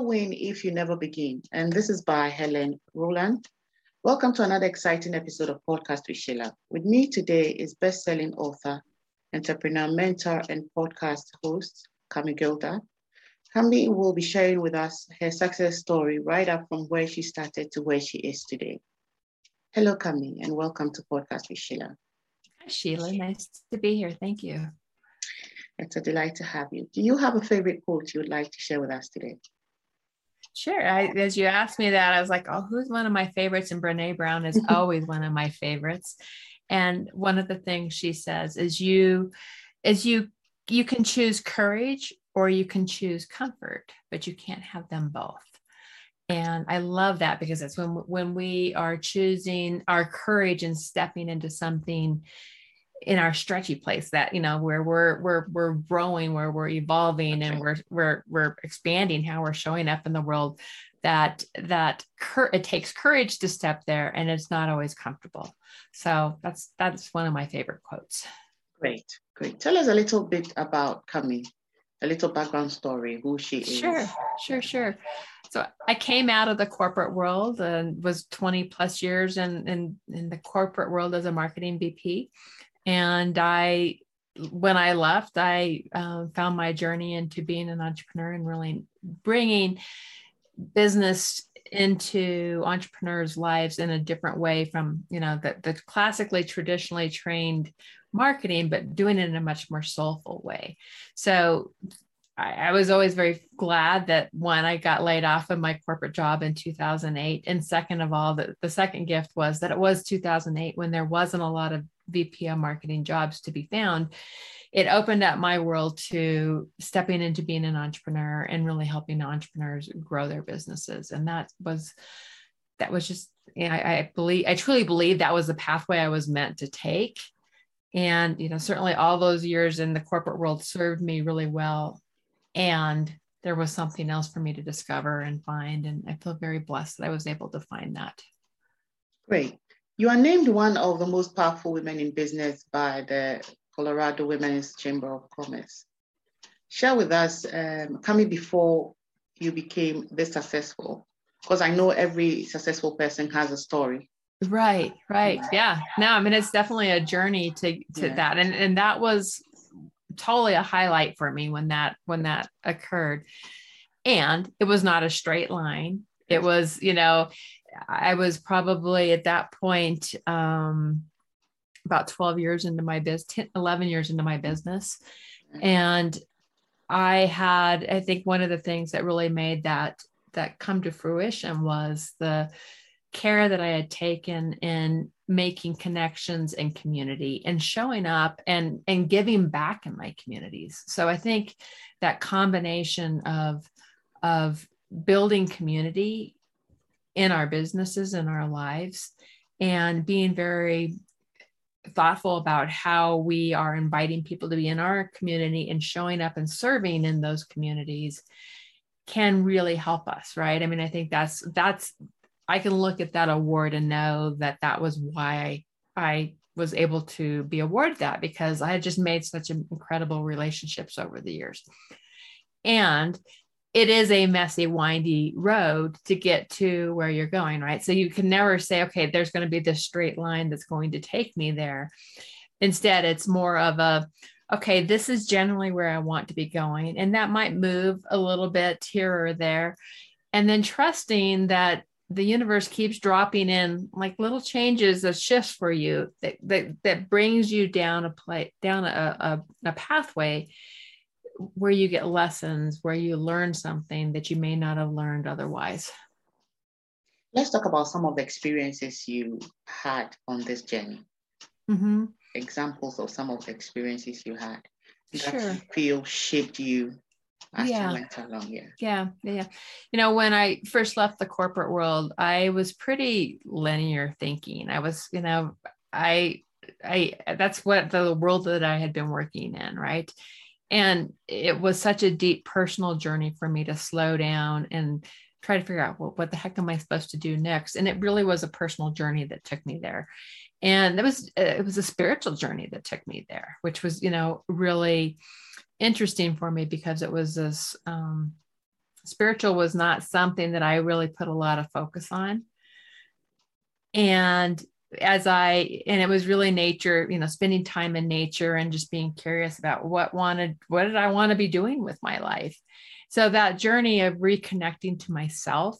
Never Win If You Never Begin. And this is by Helen Rowland. Welcome to another exciting episode of Podcast with Sheila. With me today is best-selling author, entrepreneur, mentor, and podcast host, Kami Guildner. Kami will be sharing with us her success story right up from where she started to where she is today. Hello, Kami, and welcome to Podcast with Sheila. Hi, Sheila. Nice to be here. Thank you. It's a delight to have you. Do you have a favorite quote you would like to share with us today? Sure. I, as you asked me that, I was like, oh, who's one of my favorites? And Brene Brown is always one of my favorites. And one of the things she says is you, is you, you can choose courage or you can choose comfort, but you can't have them both. And I love that because it's when when we are choosing our courage and stepping into something in our stretchy place that you know where we're we're we're growing where we're evolving and we're we're we're expanding how we're showing up in the world that that cur- it takes courage to step there and it's not always comfortable. So that's that's one of my favorite quotes. Great great. Tell us a little bit about Kami a little background story who she is. Sure sure sure. So I came out of the corporate world and was 20 plus years in, in, in the corporate world as a marketing VP. And I, when I left, I uh, found my journey into being an entrepreneur and really bringing business into entrepreneurs' lives in a different way from you know the, the classically traditionally trained marketing, but doing it in a much more soulful way. So I, was always very glad that when I got laid off of my corporate job in 2008, and second of all, that the second gift was that it was 2008 when there wasn't a lot of VPM marketing jobs to be found. It opened up my world to stepping into being an entrepreneur and really helping entrepreneurs grow their businesses. And that was that was just you know, I, I believe I truly believe that was the pathway I was meant to take. And you know, certainly all those years in the corporate world served me really well and there was something else for me to discover and find and i feel very blessed that i was able to find that great you are named one of the most powerful women in business by the colorado women's chamber of commerce. Share with us um, coming before you became this successful because i know every successful person has a story. Right right yeah. no i mean it's definitely a journey to to yeah. that and and that was totally a highlight for me when that when that occurred. And it was not a straight line. It was you know i was probably at that point um, about 12 years into my business 11 years into my business. And i had i think one of the things that really made that that come to fruition was the care that i had taken in making connections and community and showing up and and giving back in my communities. So i think that combination of of building community in our businesses and our lives and being very thoughtful about how we are inviting people to be in our community and showing up and serving in those communities can really help us right i mean i think that's that's I can look at that award and know that that was why I was able to be awarded that because I had just made such incredible relationships over the years. And it is a messy, windy road to get to where you're going, right? So you can never say, okay, there's going to be this straight line that's going to take me there. Instead, it's more of a, okay, this is generally where I want to be going. And that might move a little bit here or there. And then trusting that the universe keeps dropping in like little changes of shifts for you that that, that brings you down a play down a, a, a pathway where you get lessons where you learn something that you may not have learned otherwise let's talk about some of the experiences you had on this journey mm-hmm. examples of some of the experiences you had that sure. you feel shaped you yeah. Along, yeah. yeah yeah you know when i first left the corporate world i was pretty linear thinking i was you know i i that's what the world that i had been working in right and it was such a deep personal journey for me to slow down and try to figure out well, what the heck am i supposed to do next and it really was a personal journey that took me there and it was it was a spiritual journey that took me there which was you know really interesting for me because it was this um, spiritual was not something that I really put a lot of focus on. And as I, and it was really nature, you know, spending time in nature and just being curious about what wanted, what did I want to be doing with my life? So that journey of reconnecting to myself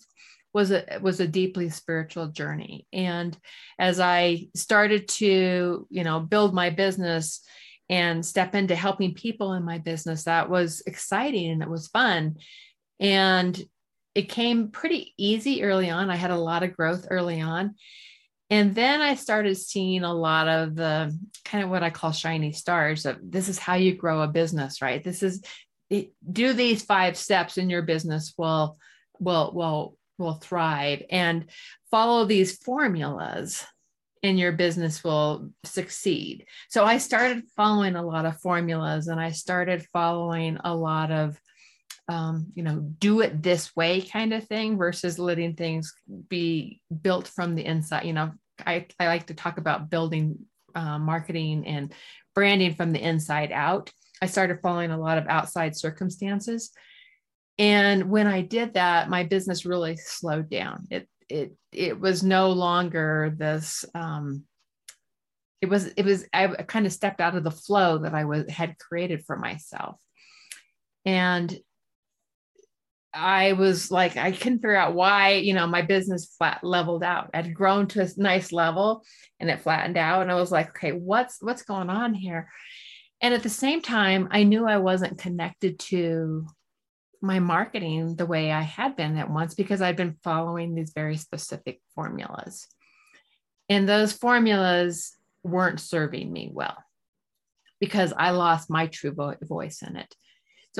was a was a deeply spiritual journey. And as i started to you know build my business and step into helping people in my business that was exciting and it was fun. And it came pretty easy early on. I had a lot of growth early on and then i started seeing a lot of the kind of what i call shiny stars of this is how you grow a business right this is do these five steps in your business will will will will thrive and follow these formulas and your business will succeed. So I started following a lot of formulas and I started following a lot of um, you know, do it this way kind of thing versus letting things be built from the inside. You know, I, I like to talk about building uh, marketing and branding from the inside out. I started following a lot of outside circumstances and when I did that, my business really slowed down. It it it was no longer this um, it was it was I kind of stepped out of the flow that I was had created for myself. And I was like, I couldn't figure out why, you know, my business flat leveled out. I'd grown to a nice level and it flattened out. And I was like, okay, what's what's going on here? And at the same time, I knew I wasn't connected to my marketing the way I had been at once because I'd been following these very specific formulas. And those formulas weren't serving me well because I lost my true voice in it.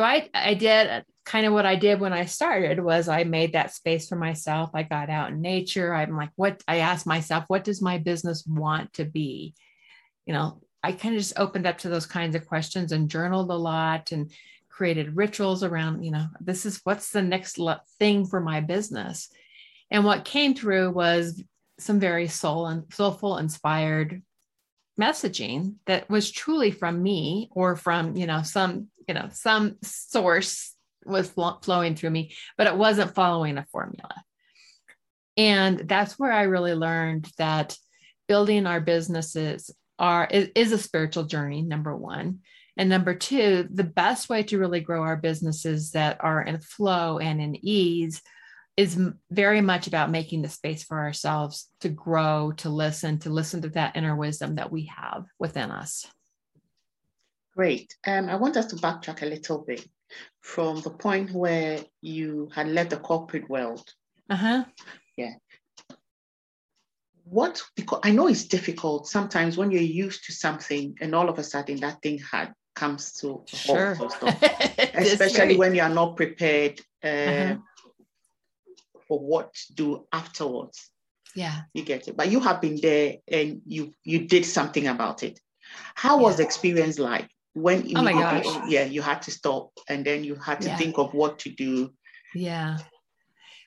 So I, I did kind of what I did when I started was I made that space for myself. I got out in nature. I'm like, what I asked myself, what does my business want to be? You know, I kind of just opened up to those kinds of questions and journaled a lot and created rituals around, you know, this is what's the next thing for my business. And what came through was some very soul and soulful inspired messaging that was truly from me or from, you know, some, you know, some source was flowing through me, but it wasn't following a formula. And that's where I really learned that building our businesses are is, is a spiritual journey, number one. And number two, the best way to really grow our businesses that are in flow and in ease is very much about making the space for ourselves to grow, to listen, to listen to that inner wisdom that we have within us. Great. Um, I want us to backtrack a little bit from the point where you had left the corporate world. Uh huh. Yeah. What, because I know it's difficult sometimes when you're used to something and all of a sudden that thing had comes to sure. especially when you are not prepared uh, uh-huh. For what to do afterwards. Yeah, you get it. But you have been there and you you did something about it. How yeah. was the experience like when? Oh my gosh! Yeah, you had to stop and then you had to yeah. think of what to do. Yeah.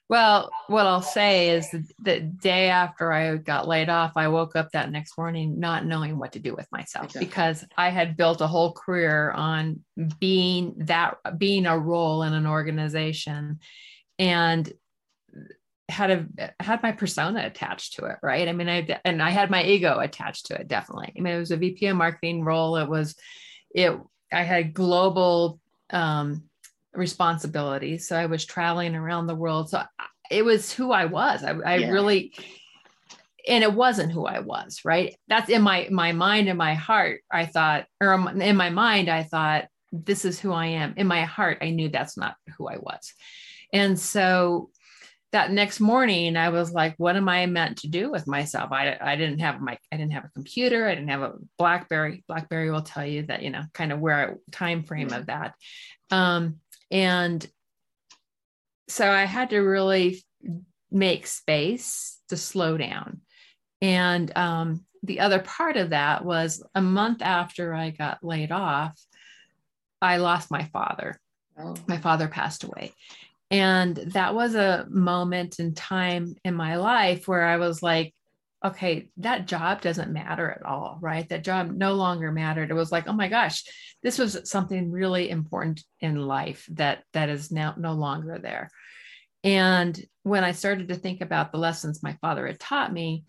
Well, what I'll say is the, the, day after I got laid off, I woke up that next morning not knowing what to do with myself exactly. because I had built a whole career on being that being a role in an organization and had a had my persona attached to it, right? I mean, I and I had my ego attached to it, definitely. I mean, it was a VP of marketing role. It was it I had global um responsibility. So I was traveling around the world. So it was who I was. I, I yeah. really, and it wasn't who I was, right? That's in my my mind and my heart. I thought, or in my mind, I thought, this is who I am. In my heart, I knew that's not who I was. And so that next morning i was like what am i meant to do with myself i, I didn't have my i didn't have a computer i didn't have a blackberry blackberry will tell you that you know kind of where I, time frame of that um, and so I had to really make space to slow down. And um, the other part of that was a month after I got laid off, I lost my father. Oh. My father passed away. And that was a moment in time in my life where I was like, okay, that job doesn't matter at all, right? That job no longer mattered. It was like, oh my gosh, this was something really important in life that that is now no longer there. And when I started to think about the lessons my father had taught me,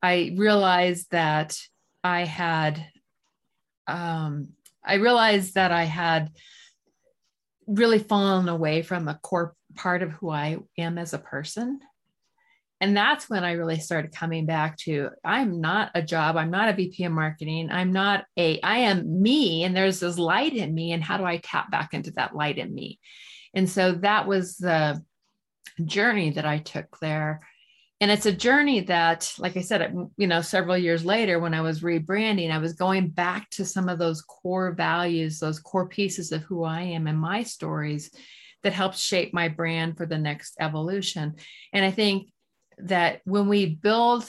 I realized that I had um, I realized that I had really fallen away from a core part of who I am as a person. And that's when i really started coming back to i'm not a job i'm not a vp of marketing i'm not a i am me and there's this light in me and how do i tap back into that light in me? And so that was the journey that i took there and it's a journey that like i said you know several years later when i was rebranding i was going back to some of those core values those core pieces of who i am and my stories that helped shape my brand for the next evolution. And i think that when we build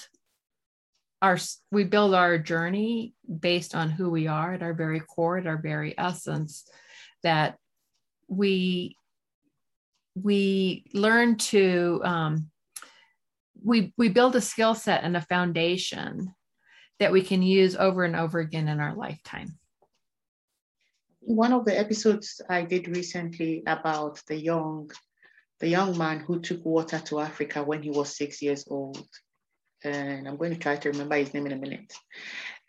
our we build our journey based on who we are at our very core at our very essence that we we learn to um, we we build a skill set and a foundation that we can use over and over again in our lifetime one of the episodes i did recently about the young the young man who took water to Africa when he was six years old. And I'm going to try to remember his name in a minute.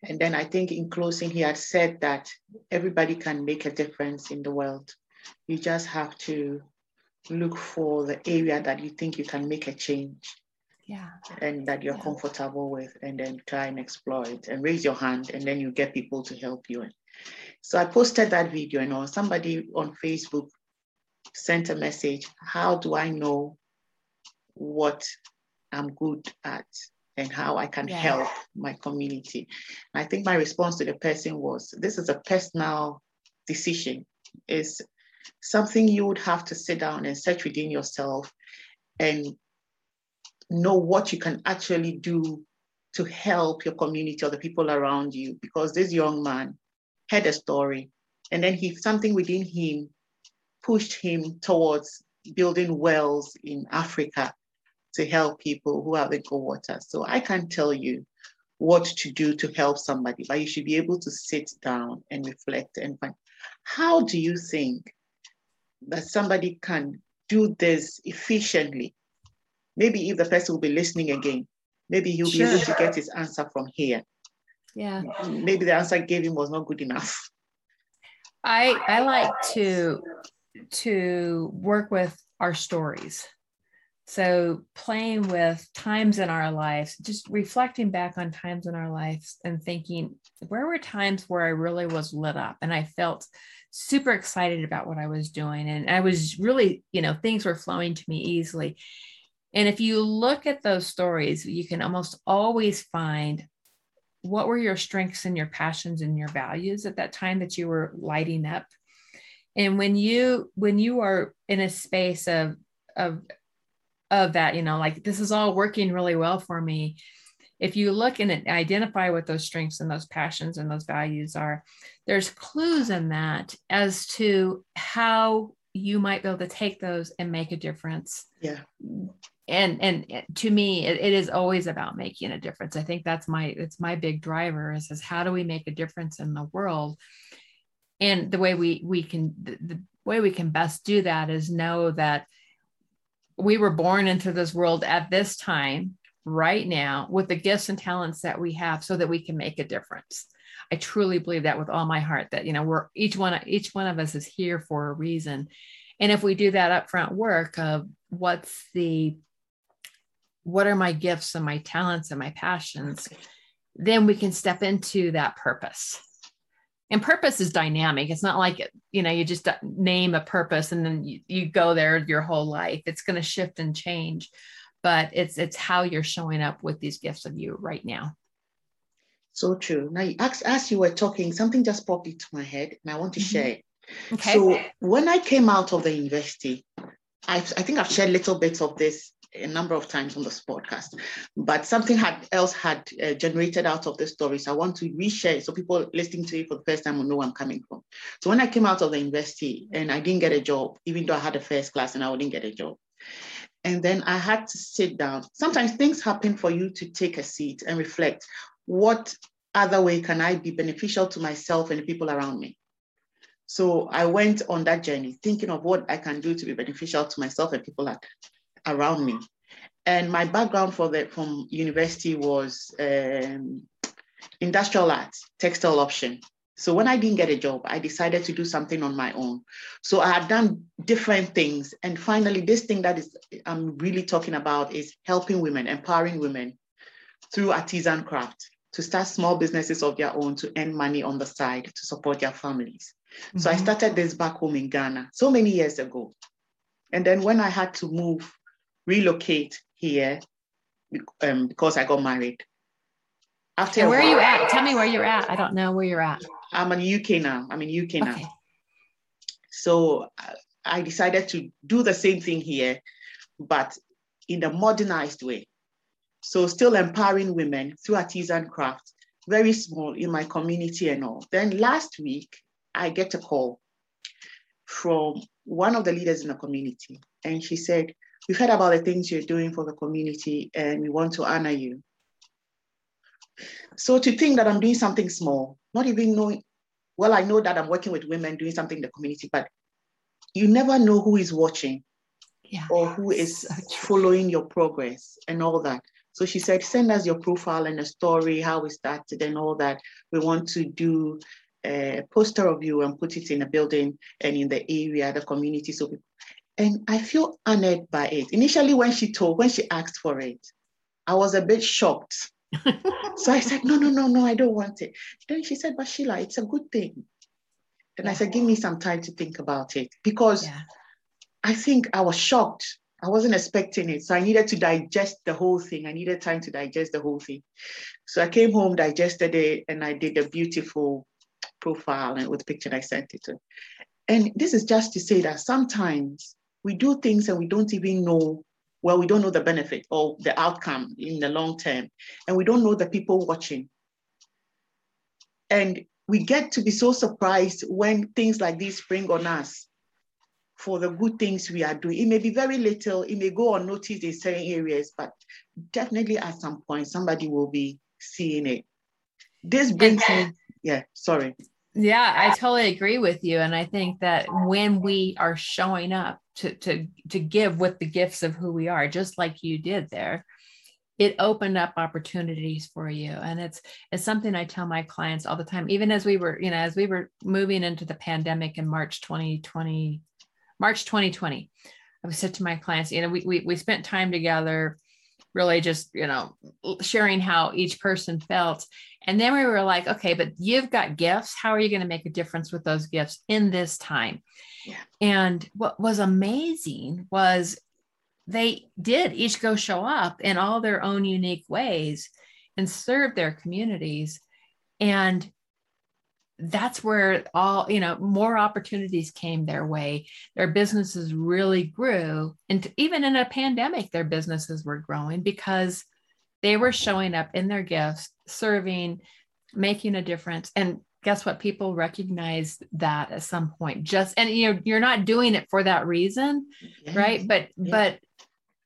And then I think in closing, he had said that everybody can make a difference in the world. You just have to look for the area that you think you can make a change. Yeah. And that you're yeah. comfortable with, and then try and explore it and raise your hand, and then you get people to help you. So I posted that video, and somebody on Facebook sent a message, how do I know what I'm good at and how I can yeah. help my community? And I think my response to the person was, this is a personal decision. It's something you would have to sit down and search within yourself and know what you can actually do to help your community or the people around you. Because this young man had a story and then he something within him pushed him towards building wells in Africa to help people who have go water. So I can't tell you what to do to help somebody, but you should be able to sit down and reflect and find how do you think that somebody can do this efficiently? Maybe if the person will be listening again, maybe he'll sure. be able to get his answer from here. Yeah. Maybe the answer I gave him was not good enough. I I like to to work with our stories. So, playing with times in our lives, just reflecting back on times in our lives and thinking, where were times where I really was lit up and I felt super excited about what I was doing? And I was really, you know, things were flowing to me easily. And if you look at those stories, you can almost always find what were your strengths and your passions and your values at that time that you were lighting up. And when you when you are in a space of of of that you know like this is all working really well for me. If you look and identify what those strengths and those passions and those values are there's clues in that as to how you might be able to take those and make a difference. Yeah and and to me it, it is always about making a difference. I think that's my it's my big driver is, is how do we make a difference in the world? And the way we we can the, the way we can best do that is know that we were born into this world at this time right now with the gifts and talents that we have so that we can make a difference. I truly believe that with all my heart that you know we're each one each one of us is here for a reason. And if we do that upfront work of what's the what are my gifts and my talents and my passions then we can step into that purpose. And purpose is dynamic. It's not like you know you just name a purpose and then you, you go there your whole life. It's going to shift and change but it's it's how you're showing up with these gifts of you right now. So true. Now as, as you were talking something just popped into my head and i want to mm-hmm. share okay. so when i came out of the university I've, i think i've shared little bits of this a number of times on this podcast, but something had else had uh, generated out of the story. So I want to reshare it so people listening to it for the first time will know where I'm coming from. So when I came out of the university and I didn't get a job, even though I had a first class and I didn't get a job, And then I had to sit down. Sometimes things happen for you to take a seat and reflect what other way can I be beneficial to myself and the people around me? So I went on that journey thinking of what I can do to be beneficial to myself and people around me. And my background for the from university was um, industrial arts, textile option. So when I didn't get a job, I decided to do something on my own. So I had done different things. And finally, this thing that is I'm really talking about is helping women, empowering women through artisan craft to start small businesses of their own to earn money on the side to support their families. Mm-hmm. So I mm-hmm. started this back home in Ghana so many years ago. And then when I had to move, relocate here um, because I got married. After where while, are you at? Tell me where you're at. I don't know where you're at. I'm in UK now. I'm in UK now. So I decided to do the same thing here, but in a modernized way. So still empowering women through artisan craft, very small in my community and all. Then last week, I get a call from one of the leaders in the community, and she said, We've heard about the things you're doing for the community, and we want to honor you. So to think that I'm doing something small, not even knowing, well, I know that I'm working with women doing something in the community, but you never know who is watching yeah, or who is following your progress and all that. So she said, send us your profile and a story, how we started and all that. We want to do a poster of you and put it in a building and in the area, the community. So, and I feel honored by it. Initially, when she told, when she asked for it, I was a bit shocked so I said, no, no, no, no, I don't want it. Then she said, but Sheila, it's a good thing. Then yeah. I said, give me some time to think about it because yeah. I think I was shocked. I wasn't expecting it. So I needed to digest the whole thing. I needed time to digest the whole thing. So I came home, digested it, and I did a beautiful profile and with picture I sent it to. And this is just to say that sometimes we do things and we don't even know well, we don't know the benefit or the outcome in the long term, and we don't know the people watching. And we get to be so surprised when things like this spring on us for the good things we are doing. It may be very little, it may go unnoticed in certain areas, but definitely at some point somebody will be seeing it. This brings me, yeah, sorry. Yeah, I totally agree with you. And I think that when we are showing up to, to, to give with the gifts of who we are, just like you did there, it opened up opportunities for you. And it's it's something I tell my clients all the time, even as we were, you know, as we were moving into the pandemic in March 2020, March 2020. I said to my clients, you know, we, we, we spent time together really just you know sharing how each person felt. And then we were like okay but you've got gifts. How are you going to make a difference with those gifts in this time? Yeah. and what was amazing was they did each go show up in all their own unique ways and serve their communities. And that's where all you know more opportunities came their way their businesses really grew and even in a pandemic their businesses were growing because they were showing up in their gifts serving making a difference and guess what people recognize that at some point just and you know you're not doing it for that reason yes. right but yes. but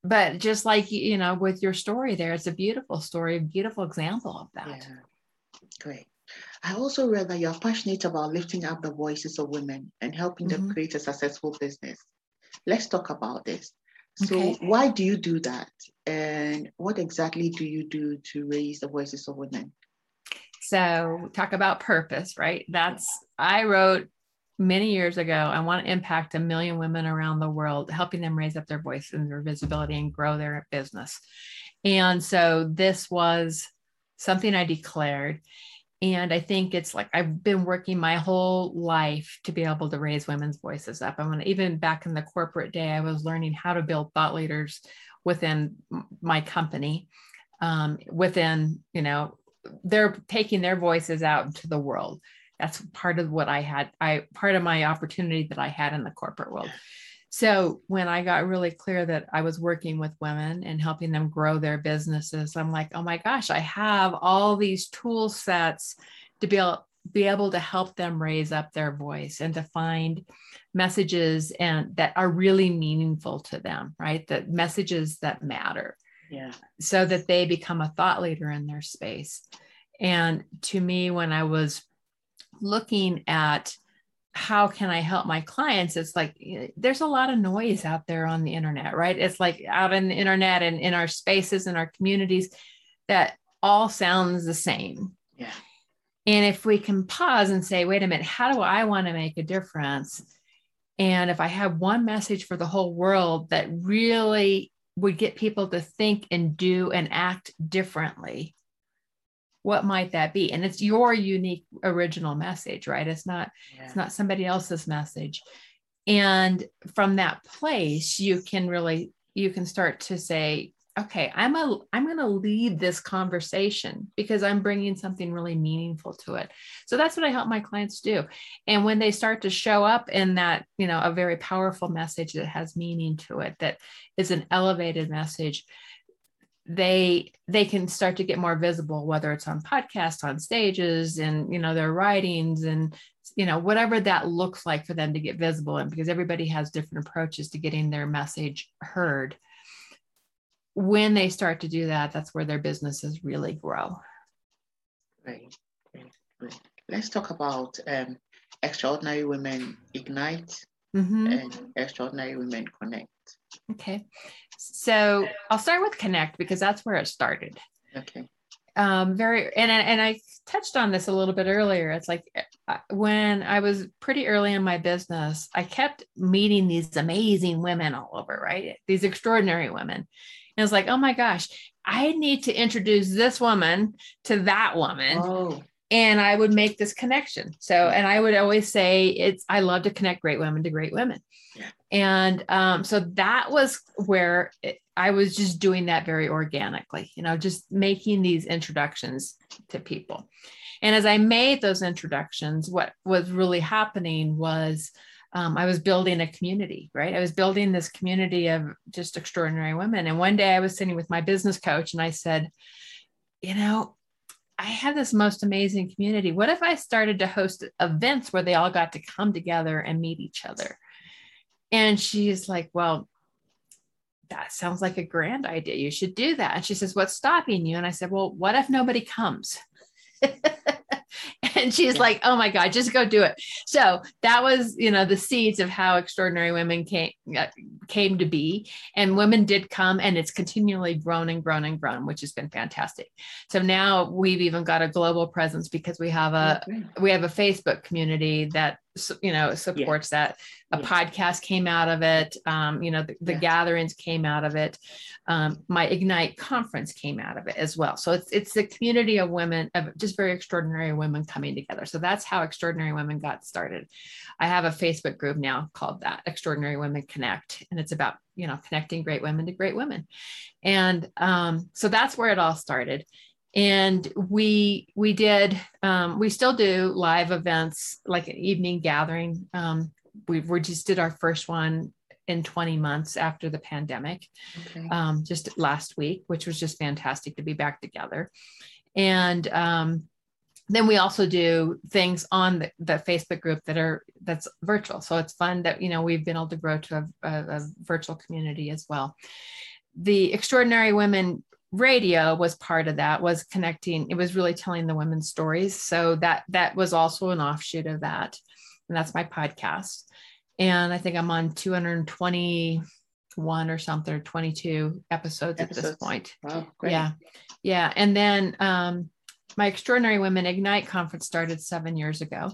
but just like you know with your story there it's a beautiful story a beautiful example of that yeah. great I also read that you're passionate about lifting up the voices of women and helping mm-hmm. them create a successful business. Let's talk about this. So, okay. why do you do that? And what exactly do you do to raise the voices of women? So, talk about purpose, right? That's, I wrote many years ago, I want to impact a million women around the world, helping them raise up their voice and their visibility and grow their business. And so, this was something I declared. And I think it's like I've been working my whole life to be able to raise women's voices up. I mean, even back in the corporate day, I was learning how to build thought leaders within my company, um, within, you know, they're taking their voices out into the world. That's part of what I had. I part of my opportunity that I had in the corporate world. So when I got really clear that I was working with women and helping them grow their businesses, I'm like, oh my gosh, I have all these tool sets to be able be able to help them raise up their voice and to find messages and that are really meaningful to them right? The messages that matter. Yeah. So that they become a thought leader in their space. And to me when i was looking at how can I help my clients? It's like there's a lot of noise out there on the internet, right? It's like out in the internet and in our spaces and our communities that all sounds the same. Yeah. And if we can pause and say, wait a minute, how do I want to make a difference? And if I have one message for the whole world that really would get people to think and do and act differently, what might that be? And it's your unique original message right? It's not yeah. it's not somebody else's message. And from that place you can really you can start to say okay i'm a i'm going to lead this conversation because i'm bringing something really meaningful to it. So that's what i help my clients do. And when they start to show up in that you know a very powerful message that has meaning to it that is an elevated message they they can start to get more visible whether it's on podcasts on stages and you know their writings and you know whatever that looks like for them to get visible and because everybody has different approaches to getting their message heard when they start to do that that's where their businesses really grow right, right, right. let's talk about um, extraordinary women ignite mm-hmm. and extraordinary women connect Okay. So I'll start with Connect because that's where it started. Okay. Um, very, and, and I touched on this a little bit earlier. It's like uh, when I was pretty early in my business, I kept meeting these amazing women all over, right? These extraordinary women. And it's like, oh my gosh, I need to introduce this woman to that woman. Oh and I would make this connection. So, and I would always say it's I love to connect great women to great women, yeah. and um, so that was where it, I was just doing that very organically, you know, just making these introductions to people. And as I made those introductions, what was really happening was um, I was building a community, right? I was building this community of just extraordinary women. And one day I was sitting with my business coach and I said, you know, I have this most amazing community. What if I started to host events where they all got to come together and meet each other? And she's like, Well, that sounds like a grand idea. You should do that. And she says, What's stopping you? And I said, Well, what if nobody comes? and she's yeah. like, oh my God, just go do it. So that was, you know, the seeds of how extraordinary women came uh, came to be. And women did come and it's continually grown and grown and grown, which has been fantastic. So now we've even got a global presence because we have a okay. we have a Facebook community that you know supports yeah. that. A yeah. podcast came out of it. Um, you know the, the yeah. gatherings came out of it. Um, my ignite conference came out of it as well. So it's it's the community of women of just very extraordinary women coming together. So that's how extraordinary women got started. I have a facebook group now called that extraordinary women connect. And it's about you know connecting great women to great women. And um, so that's where it all started and we we did um, we still do live events like an evening gathering. Um, we, we just did our first one in 20 months after the pandemic okay. um, just last week which was just fantastic to be back together. And um, then we also do things on the, the, facebook group that are that's virtual. So it's fun that you know we've been able to grow to a, a, a virtual community as well. The extraordinary women radio was part of that was connecting it was really telling the women's stories. So that that was also an offshoot of that and that's my podcast. And i think i'm on 221 or something or 22 episodes, episodes. at this point. Wow, great. yeah. Yeah and then um, my extraordinary women ignite conference started seven years ago.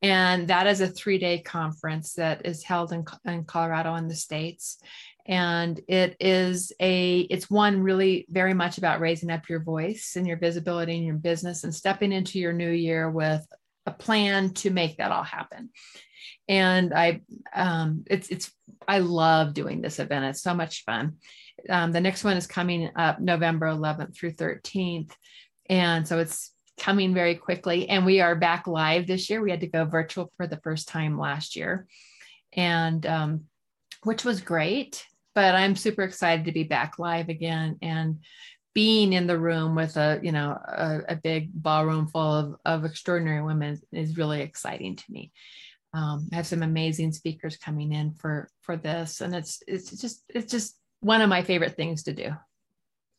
And that is a three day conference that is held in, in colorado in the states and it is a it's one really very much about raising up your voice and your visibility in your business and stepping into your new year with a plan to make that all happen. And i um it's it's i love doing this event. It's so much fun. Um, the next one is coming up november 11th through 13th and so it's coming very quickly. And we are back live this year. We had to go virtual for the first time last year. And um, which was great but I'm super excited to be back live again and being in the room with a you know a, a big ballroom full of, of extraordinary women is really exciting to me um, I have some amazing speakers coming in for for this, and it's it's just it's just one of my favorite things to do.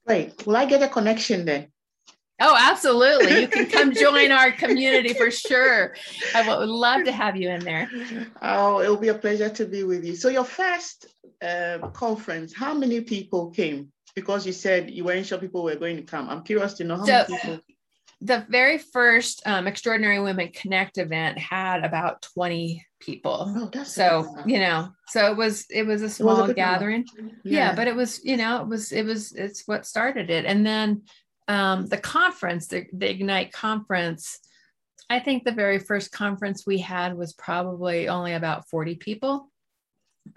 Great. Will I get a connection then? Oh, absolutely. You can come join our community for sure. I would love to have you in there. Oh, it will be a pleasure to be with you. So, your first uh, conference, how many people came? Because you said you weren't sure people were going to come. I'm curious to know how so, many people the very first um, Extraordinary Women Connect event had about 20 people. Oh, that's so, you know, so it was, it was a small was a gathering. Yeah. yeah. But it was, you know, it was, it was, it's what started it. And then um, the conference, the, the Ignite conference, I think the very first conference we had was probably only about 40 people.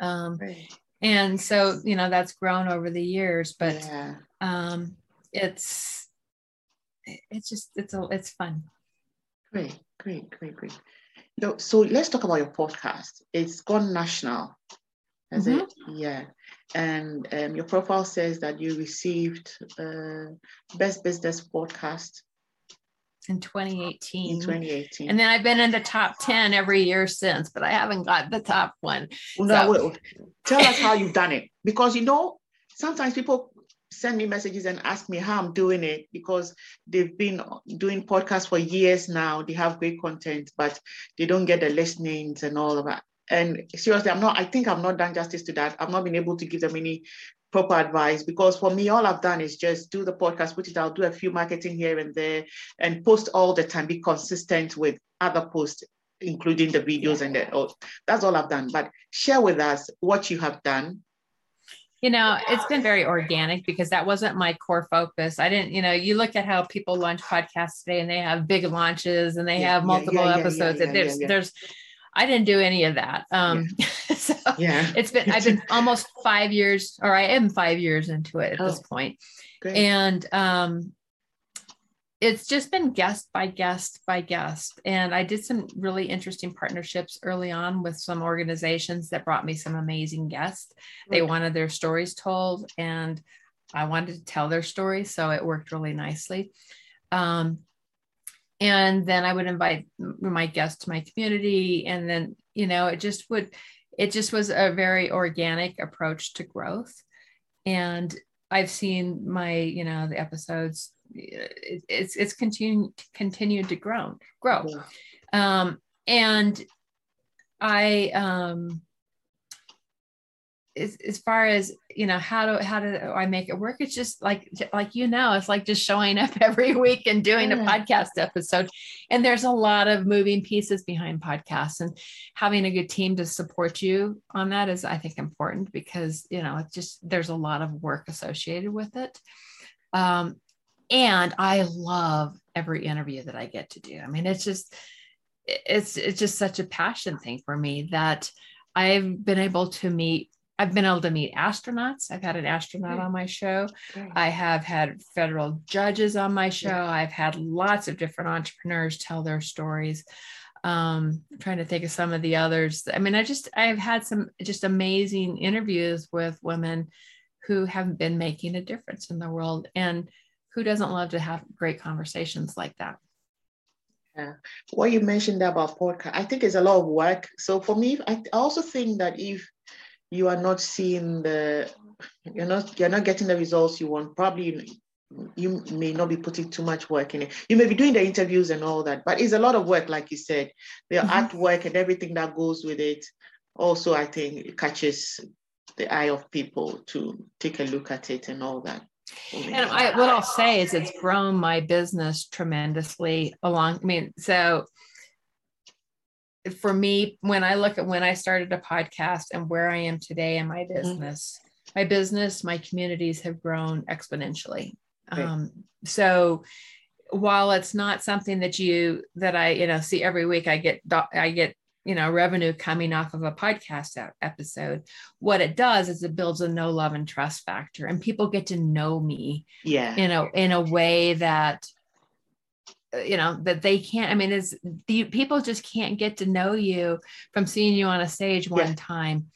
Um, right. And so, you know, that's grown over the years, but yeah. um, it's, it's just it's a it's fun. Great great great great. So, so let's talk about your podcast. It's gone national. Has mm-hmm. it yeah. And um, your profile says that you received uh, best business podcast in 2018 in 2018 and then i've been in the top 10 every year since but i haven't got the top one well, so. no, tell us how you've done it because you know sometimes people send me messages and ask me how I'm doing it because they've been doing podcasts for years now. They have great content, but they don't get the listenings and all of that. And seriously, I'm not, I think I've not done justice to that. I've not been able to give them any proper advice because for me, all I've done is just do the podcast, put it out, do a few marketing here and there, and post all the time, be consistent with other posts including the videos and the, oh, that's all I've done. But share with us what you have done. You know it's been very organic because that wasn't my core focus. I didn't you know you look at how people launch podcasts today and they have big launches and they yeah, have multiple yeah, yeah, episodes. there's there's i didn't do any of that um so yeah it's been i've been almost five years or i am five years into it at oh, this point great. and um it's just been guest by guest by guest. And I did some really interesting partnerships early on with some organizations that brought me some amazing guests. They wanted their stories told, and I wanted to tell their stories. So it worked really nicely. Um, and then I would invite my guests to my community. And then, you know, it just would, it just was a very organic approach to growth. And I've seen my, you know, the episodes it, it's it's continued continued to grow grow yeah. um and i um as, as far as you know how do how do i make it work? It's just like like you know it's like just showing up every week and doing a podcast episode. And there's a lot of moving pieces behind podcasts and having a good team to support you on that is i think important because you know it's just there's a lot of work associated with it. Um, and I love every interview that I get to do. I mean, it's just it's it's just such a passion thing for me that I've been able to meet I've been able to meet astronauts. I've had an astronaut on my show. I have had federal judges on my show. I've had lots of different entrepreneurs tell their stories. Um, I'm trying to think of some of the others. I mean, I just I've had some just amazing interviews with women who have been making a difference in the world. And who doesn't love to have great conversations like that? Yeah. What you mentioned about podcast, I think it's a lot of work. So for me, I also think that if you are not seeing the, you're not you're not getting the results you want, probably you may not be putting too much work in it. You may be doing the interviews and all that, but it's a lot of work, like you said. The mm-hmm. artwork and everything that goes with it. Also, I think it catches the eye of people to take a look at it and all that. And I, what I'll say is it's grown my business tremendously along. I mean, so for me, when I look at when I started a podcast and where I am today in my mm-hmm. business, mm-hmm. my business, my communities have grown exponentially. Right. Um, so while it's not something that you that I you know see every week, I get I get you know revenue coming off of a podcast episode what it does is it builds a no love and trust factor and people get to know me yeah you know in a way that you know that they can't i mean is the people just can't get to know you from seeing you on a stage one yeah. time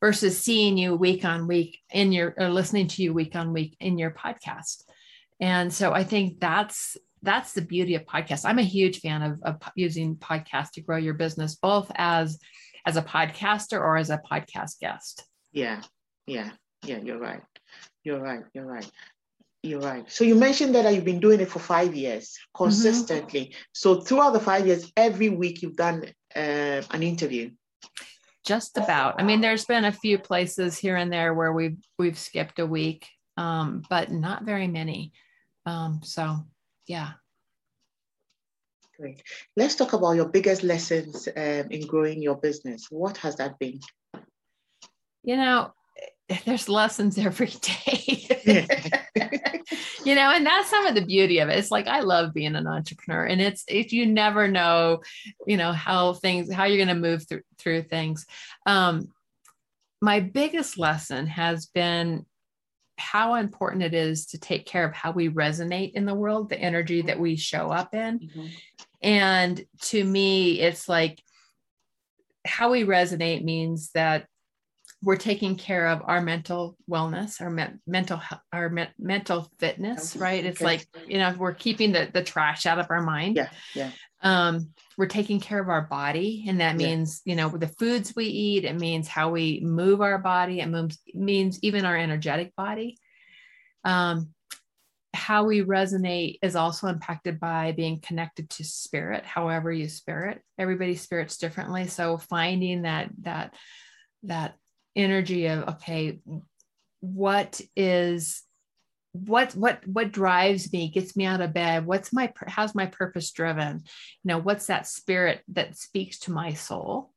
versus seeing you week on week in your or listening to you week on week in your podcast And so I think that's that's the beauty of podcasts. I'm a huge fan of, of using podcasts to grow your business, both as as a podcaster or as a podcast guest. Yeah, yeah, yeah. You're right. You're right. You're right. You're right. So you mentioned that you've been doing it for five years consistently. Mm-hmm. So throughout the five years, every week you've done uh, an interview. Just about. I mean, there's been a few places here and there where we've we've skipped a week, um, but not very many. Um, so, yeah. Great. Let's talk about your biggest lessons um, in growing your business. What has that been? You know, there's lessons every day. you know, and that's some of the beauty of it. It's like I love being an entrepreneur, and it's if you never know, you know how things how you're going to move through through things. Um, my biggest lesson has been how important it is to take care of how we resonate in the world, the energy that we show up in. Mm-hmm. And to me, it's like how we resonate means that we're taking care of our mental wellness, our me- mental our me- mental fitness, right? It's okay. like you know we're keeping the the trash out of our mind. Yeah, yeah. Um, we're taking care of our body, and that means yeah. you know the foods we eat. It means how we move our body. It moves, means even our energetic body. Um, how we resonate is also impacted by being connected to spirit however you spirit everybody's spirits differently so finding that that that energy of okay what is what what what drives me gets me out of bed? What's my how's my purpose driven? You know what's that spirit that speaks to my soul?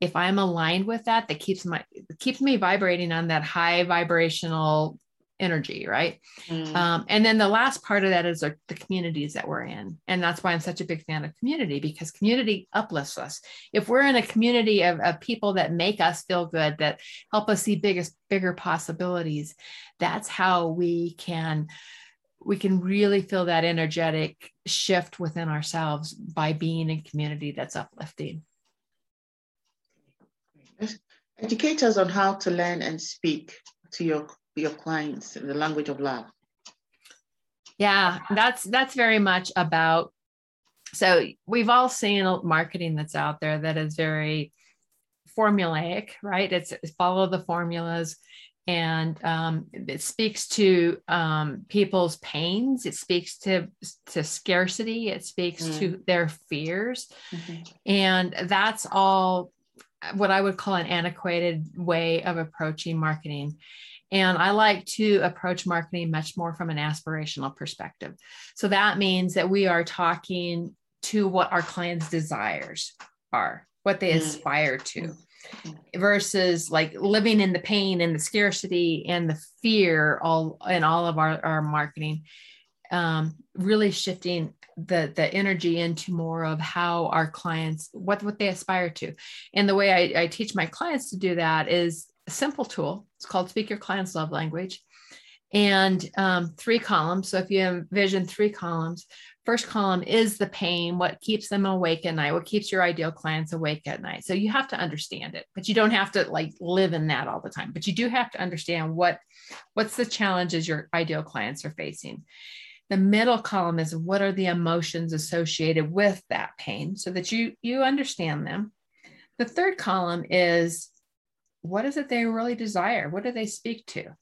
If i'm aligned with that that keeps my keeps me vibrating on that high vibrational energy, right? Mm. Um, and then the last part of that is the communities that we're in. And that's why I'm such a big fan of community because community uplifts us. If we're in a community of, of people that make us feel good, that help us see biggest, bigger possibilities, that's how we can we can really feel that energetic shift within ourselves by being in community that's uplifting. Educate us on how to learn and speak to your your clients the language of love? Yeah, that's that's very much about so we've all seen marketing that's out there that is very formulaic, right? It's, it's follow the formulas and um, it speaks to um, people's pains. It speaks to to scarcity. It speaks mm. to their fears, mm-hmm. and that's all what I would call an antiquated way of approaching marketing. And I like to approach marketing much more from an aspirational perspective. So that means that we are talking to what our clients' desires are, what they mm. aspire to, versus like living in the pain and the scarcity and the fear all in all of our, our marketing. Um, really shifting the the energy into more of how our clients what what they aspire to and the way I, I teach my clients to do that is simple tool. It's called Speak Your Client's Love Language. And um, three columns. So if you envision three columns, first column is the pain, what keeps them awake at night, what keeps your ideal clients awake at night. So you have to understand it, but you don't have to like live in that all the time. But you do have to understand what what's the challenges your ideal clients are facing. The middle column is what are the emotions associated with that pain so that you you understand them. The third column is what is it they really desire? What do they speak to?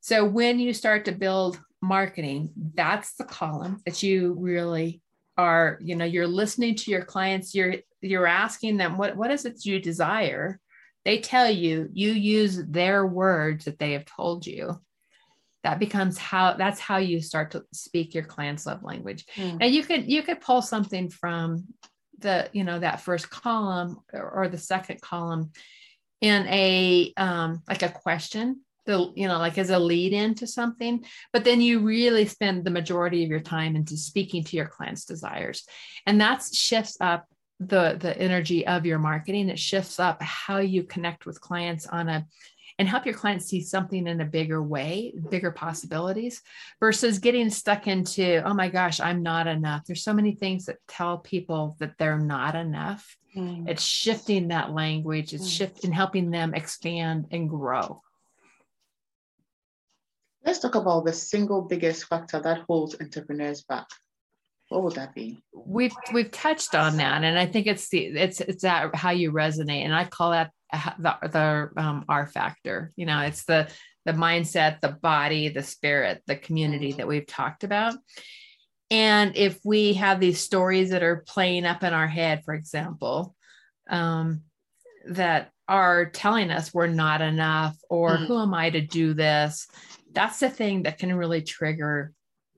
So when you start to build marketing, that's the column that you really are, you know, you're listening to your clients, you're you're asking them what what is it you desire? They tell you, you use their words that they have told you. That becomes how that's how you start to speak your client's love language. Mm. And you could you could pull something from the, you know, that first column or, or the second column in a um, like a question the you know like as a lead into something but then you really spend the majority of your time into speaking to your clients desires. And that shifts up the the energy of your marketing. It shifts up how you connect with clients on a and help your clients see something in a bigger way, bigger possibilities versus getting stuck into, oh my gosh, I'm not enough. There's so many things that tell people that they're not enough. Mm. It's shifting that language, it's mm. shifting, helping them expand and grow. Let's talk about the single biggest factor that holds entrepreneurs back. What would that be? We've we've touched on that, and I think it's the it's it's that how you resonate, and I call that the the um, R factor. You know, it's the the mindset, the body, the spirit, the community that we've talked about. And if we have these stories that are playing up in our head, for example, um, that are telling us we're not enough or mm-hmm. who am I to do this, that's the thing that can really trigger,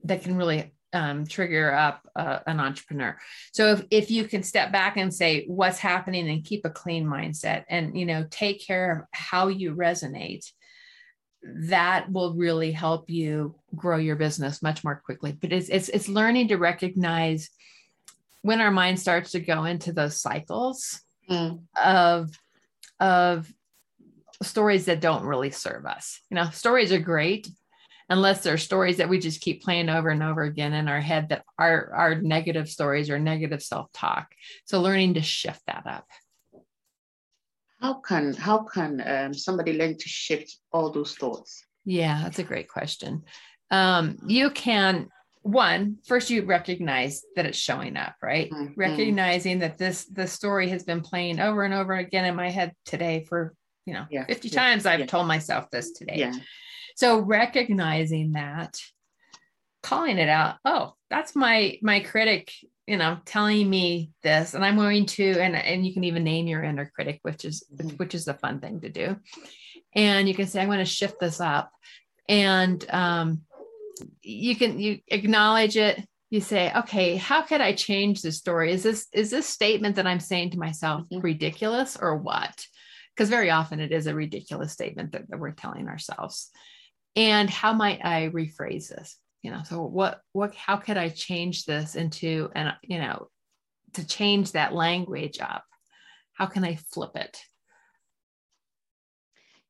that can really um, trigger up uh, an entrepreneur. So if, if you can step back and say what's happening and keep a clean mindset and, you know, take care of how you resonate, that will really help you grow your business much more quickly. But it's, it's, it's learning to recognize when our mind starts to go into those cycles mm. of, of stories that don't really serve us. You know, stories are great, unless they're stories that we just keep playing over and over again in our head that are, are negative stories or negative self-talk. So learning to shift that up. How can how can um, somebody learn to shift all those thoughts? Yeah, that's a great question. Um, you can one first you recognize that it's showing up right mm-hmm. recognizing that this the story has been playing over and over again in my head today for you know yeah. 50 yeah. times i've yeah. told myself this today yeah. So recognizing that, calling it out, oh, that's my my critic, you know, telling me this, and I'm going to, and and you can even name your inner critic, which is mm-hmm. which is a fun thing to do, and you can say, I'm going to shift this up, and um, you can you acknowledge it. You say, okay, how could I change this story? Is this is this statement that I'm saying to myself mm-hmm. ridiculous or what? Because very often it is a ridiculous statement that, that we're telling ourselves and how might i rephrase this? You know so what what how could i change this into and you know to change that language up? How can i flip it?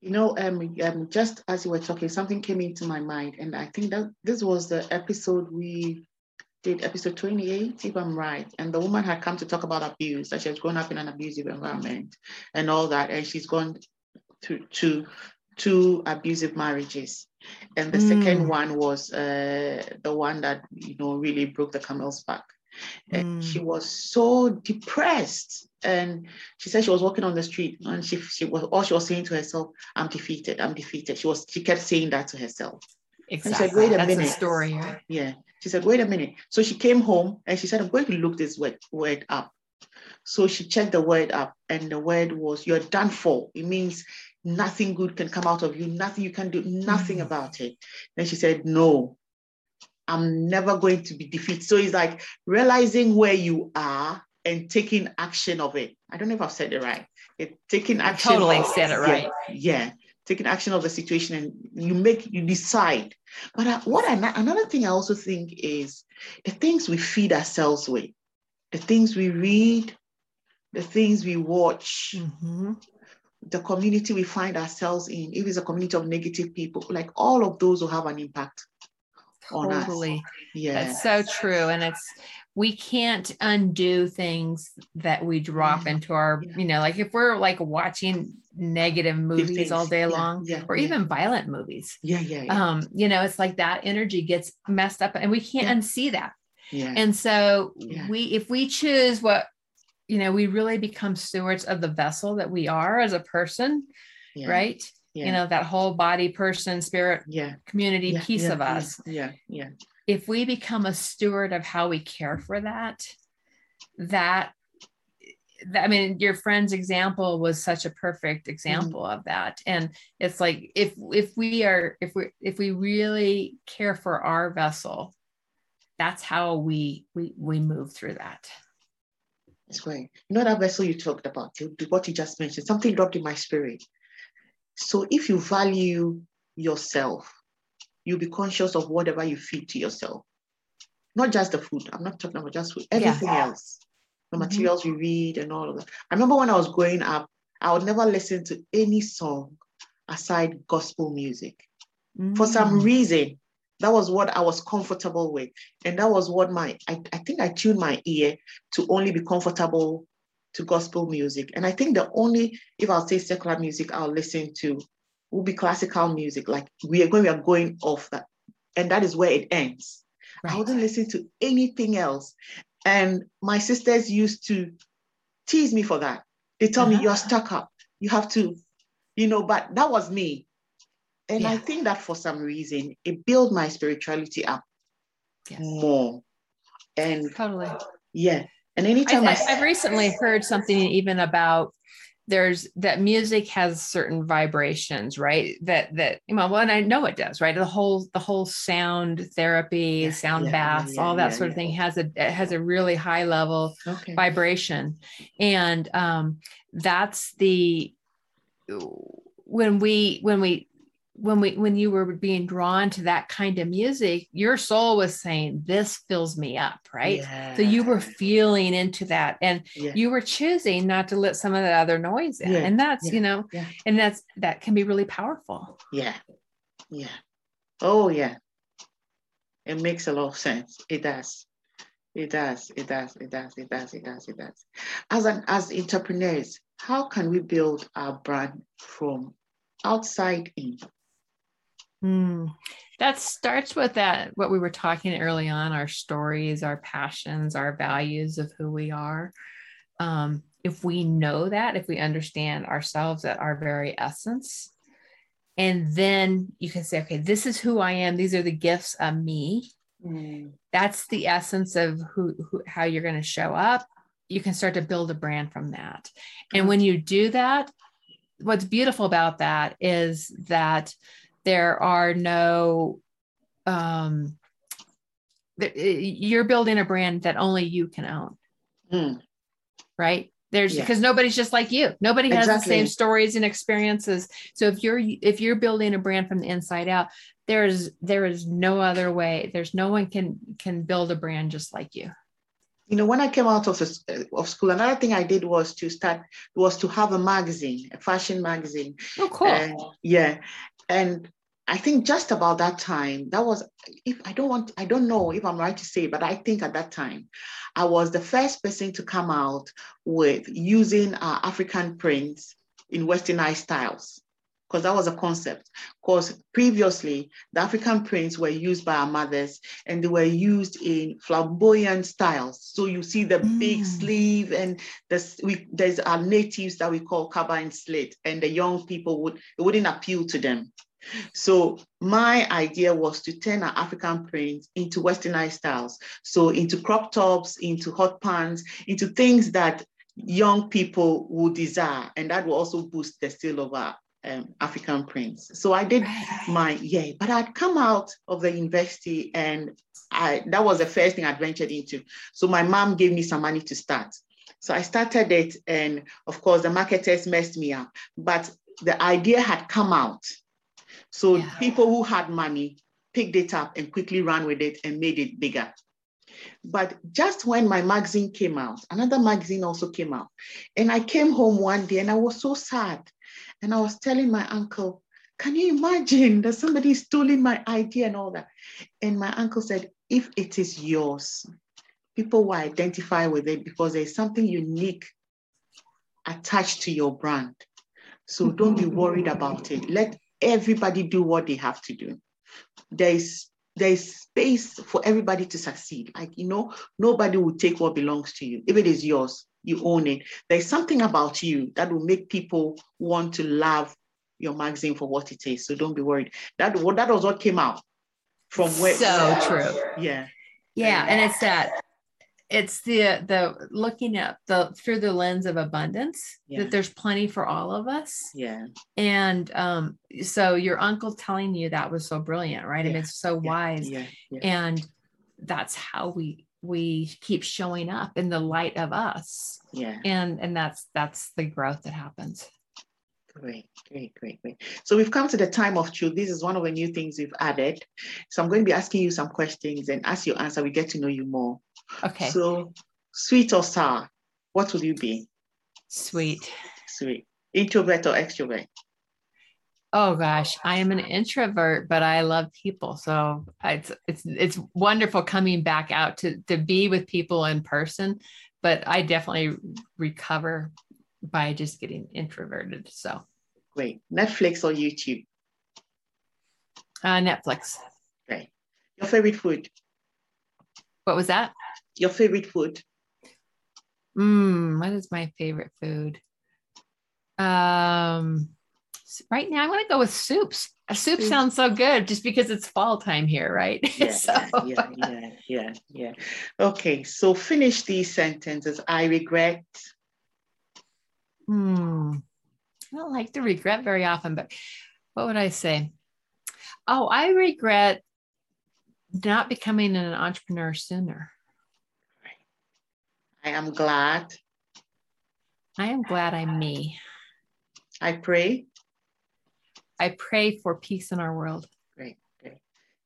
You know um, um just as you were talking something came into my mind and i think that this was the episode we did episode 28 if i'm right. And the woman had come to talk about abuse that she has grown up in an abusive environment and all that and she's gone to to two abusive marriages and the mm. second one was uh, the one that you know really broke the camel's back. Mm. she was so depressed. And she said she was walking on the street and she, she was all she was saying to herself i'm defeated i'm defeated. She was she kept saying that to herself. Exactly. she said wait a That's minute. a story yeah. She said wait a minute. So she came home and she said i'm going to look this word, word up. So she checked the word up and the word was you're done for. It means nothing good can come out of you, nothing you can do, nothing mm. about it. Then she said, No, I'm never going to be defeated. So it's like realizing where you are and taking action of it. I don't know if I've said it right. It, taking action. Totally of, said it right. Yeah, yeah, taking action of the situation and you make, you decide. But uh, what I, another thing I also think is the things we feed ourselves with, the things we read, the things we watch, mm-hmm the community we find ourselves in, if it's a community of negative people, like all of those will have an impact on us. Totally. Yeah. That's so true. And it's, we can't undo things that we drop yeah. into our, yeah. you know, like if we're like watching negative movies all day yeah. long or even violent movies. Yeah, yeah, Um, you know, it's like that energy gets messed up and we can't unsee that. Yeah. And so we if we choose what you know we really become stewards of the vessel that we are as a person yeah. right yeah. you know that whole body person spirit yeah community piece of us yeah yeah if we become a steward of how we care for that that I mean, your friend's example was such a perfect example mm-hmm. of that. And it's like if if we are if we if we really care for our vessel, that's how we we we move through that. That's right. You know that vessel you talked about, what you just mentioned, something dropped in my spirit. So if you value yourself, you'll be conscious of whatever you feed to yourself. Not just the food. I'm not talking about just food, everything yeah. else. The mm-hmm. materials we read and all of that. I remember when I was growing up, I would never listen to any song aside gospel music. Mm-hmm. For some mm. reason, that was what I was comfortable with. And that was what my, I, I think I tuned my ear to only be comfortable to gospel music. And I think the only, if I'll say secular music, I'll listen to will be classical music. Like we are going, we are going off that, and that is where it ends. Right. I wouldn't listen to anything else. And my sisters used to tease me for that. They tell uh-huh. me you're stuck up. You have to, you know, but that was me. And yeah. I think that for some reason it built my spirituality up yes. more. And totally. Yeah. And anytime I, I, I've recently heard something even about there's that music has certain vibrations right that that you know well and i know it does right the whole the whole sound therapy yeah, sound yeah, baths yeah, all that sort of thing has a it has a really high level okay. vibration and um that's the when we when we when we when you were being drawn to that kind of music your soul was saying this fills me up right? Yeah. so you were feeling into that and yeah. you were choosing not to let some of the other noise in yeah. and that's you know and that's that can be really powerful. Yeah yeah. Oh yeah. It makes a lot of sense. It does. It does it does it does it does it does it does. As an as entrepreneurs how can we build our brand from outside in Mm. That starts with that, what we were talking early on our stories, our passions, our values of who we are. Um, if we know that, if we understand ourselves at our very essence, and then you can say, okay, this is who I am, these are the gifts of me. Mm. That's the essence of who, who how you're going to show up. You can start to build a brand from that. And when you do that, what's beautiful about that is that there are no um you're building a brand that only you can own. Mm. right? There's because yeah. nobody's just like you. Nobody has exactly. the same stories and experiences. So if you're if you're building a brand from the inside out there's there is no other way. There's no one can can build a brand just like you. You know when i came out of, of school another thing i did was to start was to have a magazine a fashion magazine. Oh cool. And yeah and I think just about that time, that was, if I don't want, I don't know if I'm right to say, but I think at that time, I was the first person to come out with using uh, African prints in westernized styles, because that was a concept. Because previously, the African prints were used by our mothers and they were used in flamboyant styles. So you see the mm. big sleeve and there's, we, there's our natives that we call kaba and slit, and the young people would, it wouldn't appeal to them. So my idea was to turn our African prints into westernized styles. So into crop tops, into hot pants, into things that young people would desire. And that will also boost the sale of our um, African prints. So I did my, yeah, but I'd come out of the university and I, that was the first thing I ventured into. So my mom gave me some money to start. So I started it and of course the marketers messed me up, but the idea had come out so yeah. people who had money picked it up and quickly ran with it and made it bigger. But just when my magazine came out, another magazine also came out. And I came home one day and I was so sad. And I was telling my uncle, Can you imagine that somebody stealing my idea and all that? And my uncle said, If it is yours, people will identify with it because there's something unique attached to your brand. So don't be worried about it. Let everybody do what they have to do. There's there's space for everybody to succeed. Like, you know, nobody will take what belongs to you. If it is yours, you own it. There's something about you that will make people want to love your magazine for what it is. So don't be worried. That what that was what came out from where. So true. Yeah. Yeah, and it's that it's the the looking at the through the lens of abundance yeah. that there's plenty for all of us yeah and um so your uncle telling you that was so brilliant right yeah. and it's so wise yeah. and that's how we we keep showing up in the light of us yeah and and that's that's the growth that happens Great, great, great, great. So we've come to the time of truth. This is one of the new things we've added. So I'm going to be asking you some questions, and as you answer, we get to know you more. Okay. So, sweet or sour, what will you be? Sweet. Sweet. Introvert or extrovert? Oh gosh, I am an introvert, but I love people. So it's it's it's wonderful coming back out to to be with people in person. But I definitely recover by just getting introverted. So Great. Netflix or YouTube? Uh, Netflix. Great. Your favorite food? What was that? Your favorite food? Mm, what is my favorite food? Um, right now I want to go with soups. A soup sounds so good just because it's fall time here, right? Yeah, so. yeah, yeah, yeah, yeah. Okay, so finish these sentences. I regret. Hmm. I don't like to regret very often, but what would I say? Oh, I regret not becoming an entrepreneur sooner. I am glad. I am glad I'm me. I pray. I pray for peace in our world. Great, great.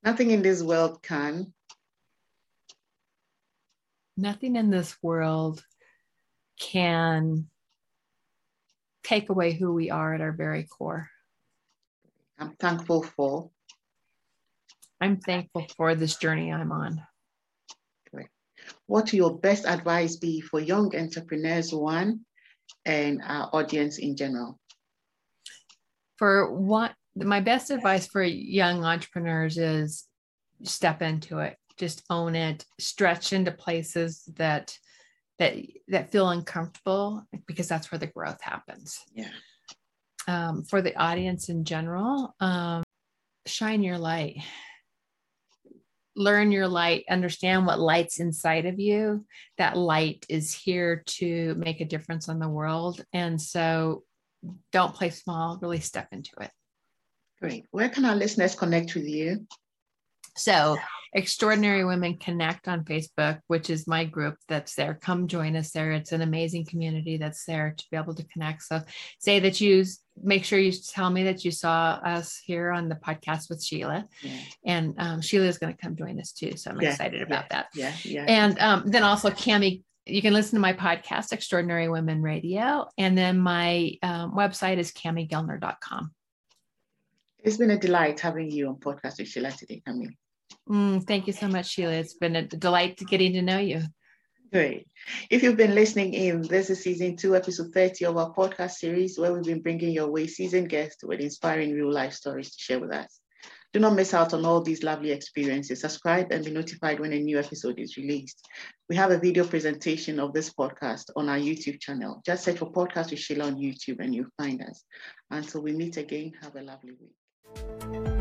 Nothing in this world can. Nothing in this world can take away who we are at our very core. I'm thankful for. I'm thankful for this journey I'm on. Great. What your best advice be for young entrepreneurs, one, and our audience in general? For what my best advice for young entrepreneurs is step into it, just own it, stretch into places that that that feel uncomfortable because that's where the growth happens. Yeah. Um, for the audience in general, um, shine your light. Learn your light, understand what light's inside of you. That light is here to make a difference in the world. And so don't play small, really step into it. Great. Where can our listeners connect with you? So Extraordinary Women Connect on Facebook, which is my group that's there. Come join us there. It's an amazing community that's there to be able to connect. So say that you make sure you tell me that you saw us here on the podcast with Sheila. Yeah. And um, Sheila is going to come join us too. So I'm yeah, excited about yeah, that. Yeah. Yeah. And um, then also Kami you can listen to my podcast, Extraordinary Women Radio. And then my um, website is kamiguildner.com. It's been a delight having you on Podcast with Sheila today, Camille. Mm, thank you so much, Sheila. It's been a delight to getting to know you. Great. If you've been listening in, this is season two, episode 30 of our podcast series, where we've been bringing your way seasoned guests with inspiring real life stories to share with us. Do not miss out on all these lovely experiences. Subscribe and be notified when a new episode is released. We have a video presentation of this podcast on our YouTube channel. Just search for Podcast with Sheila on YouTube and you'll find us. Until we meet again, have a lovely week.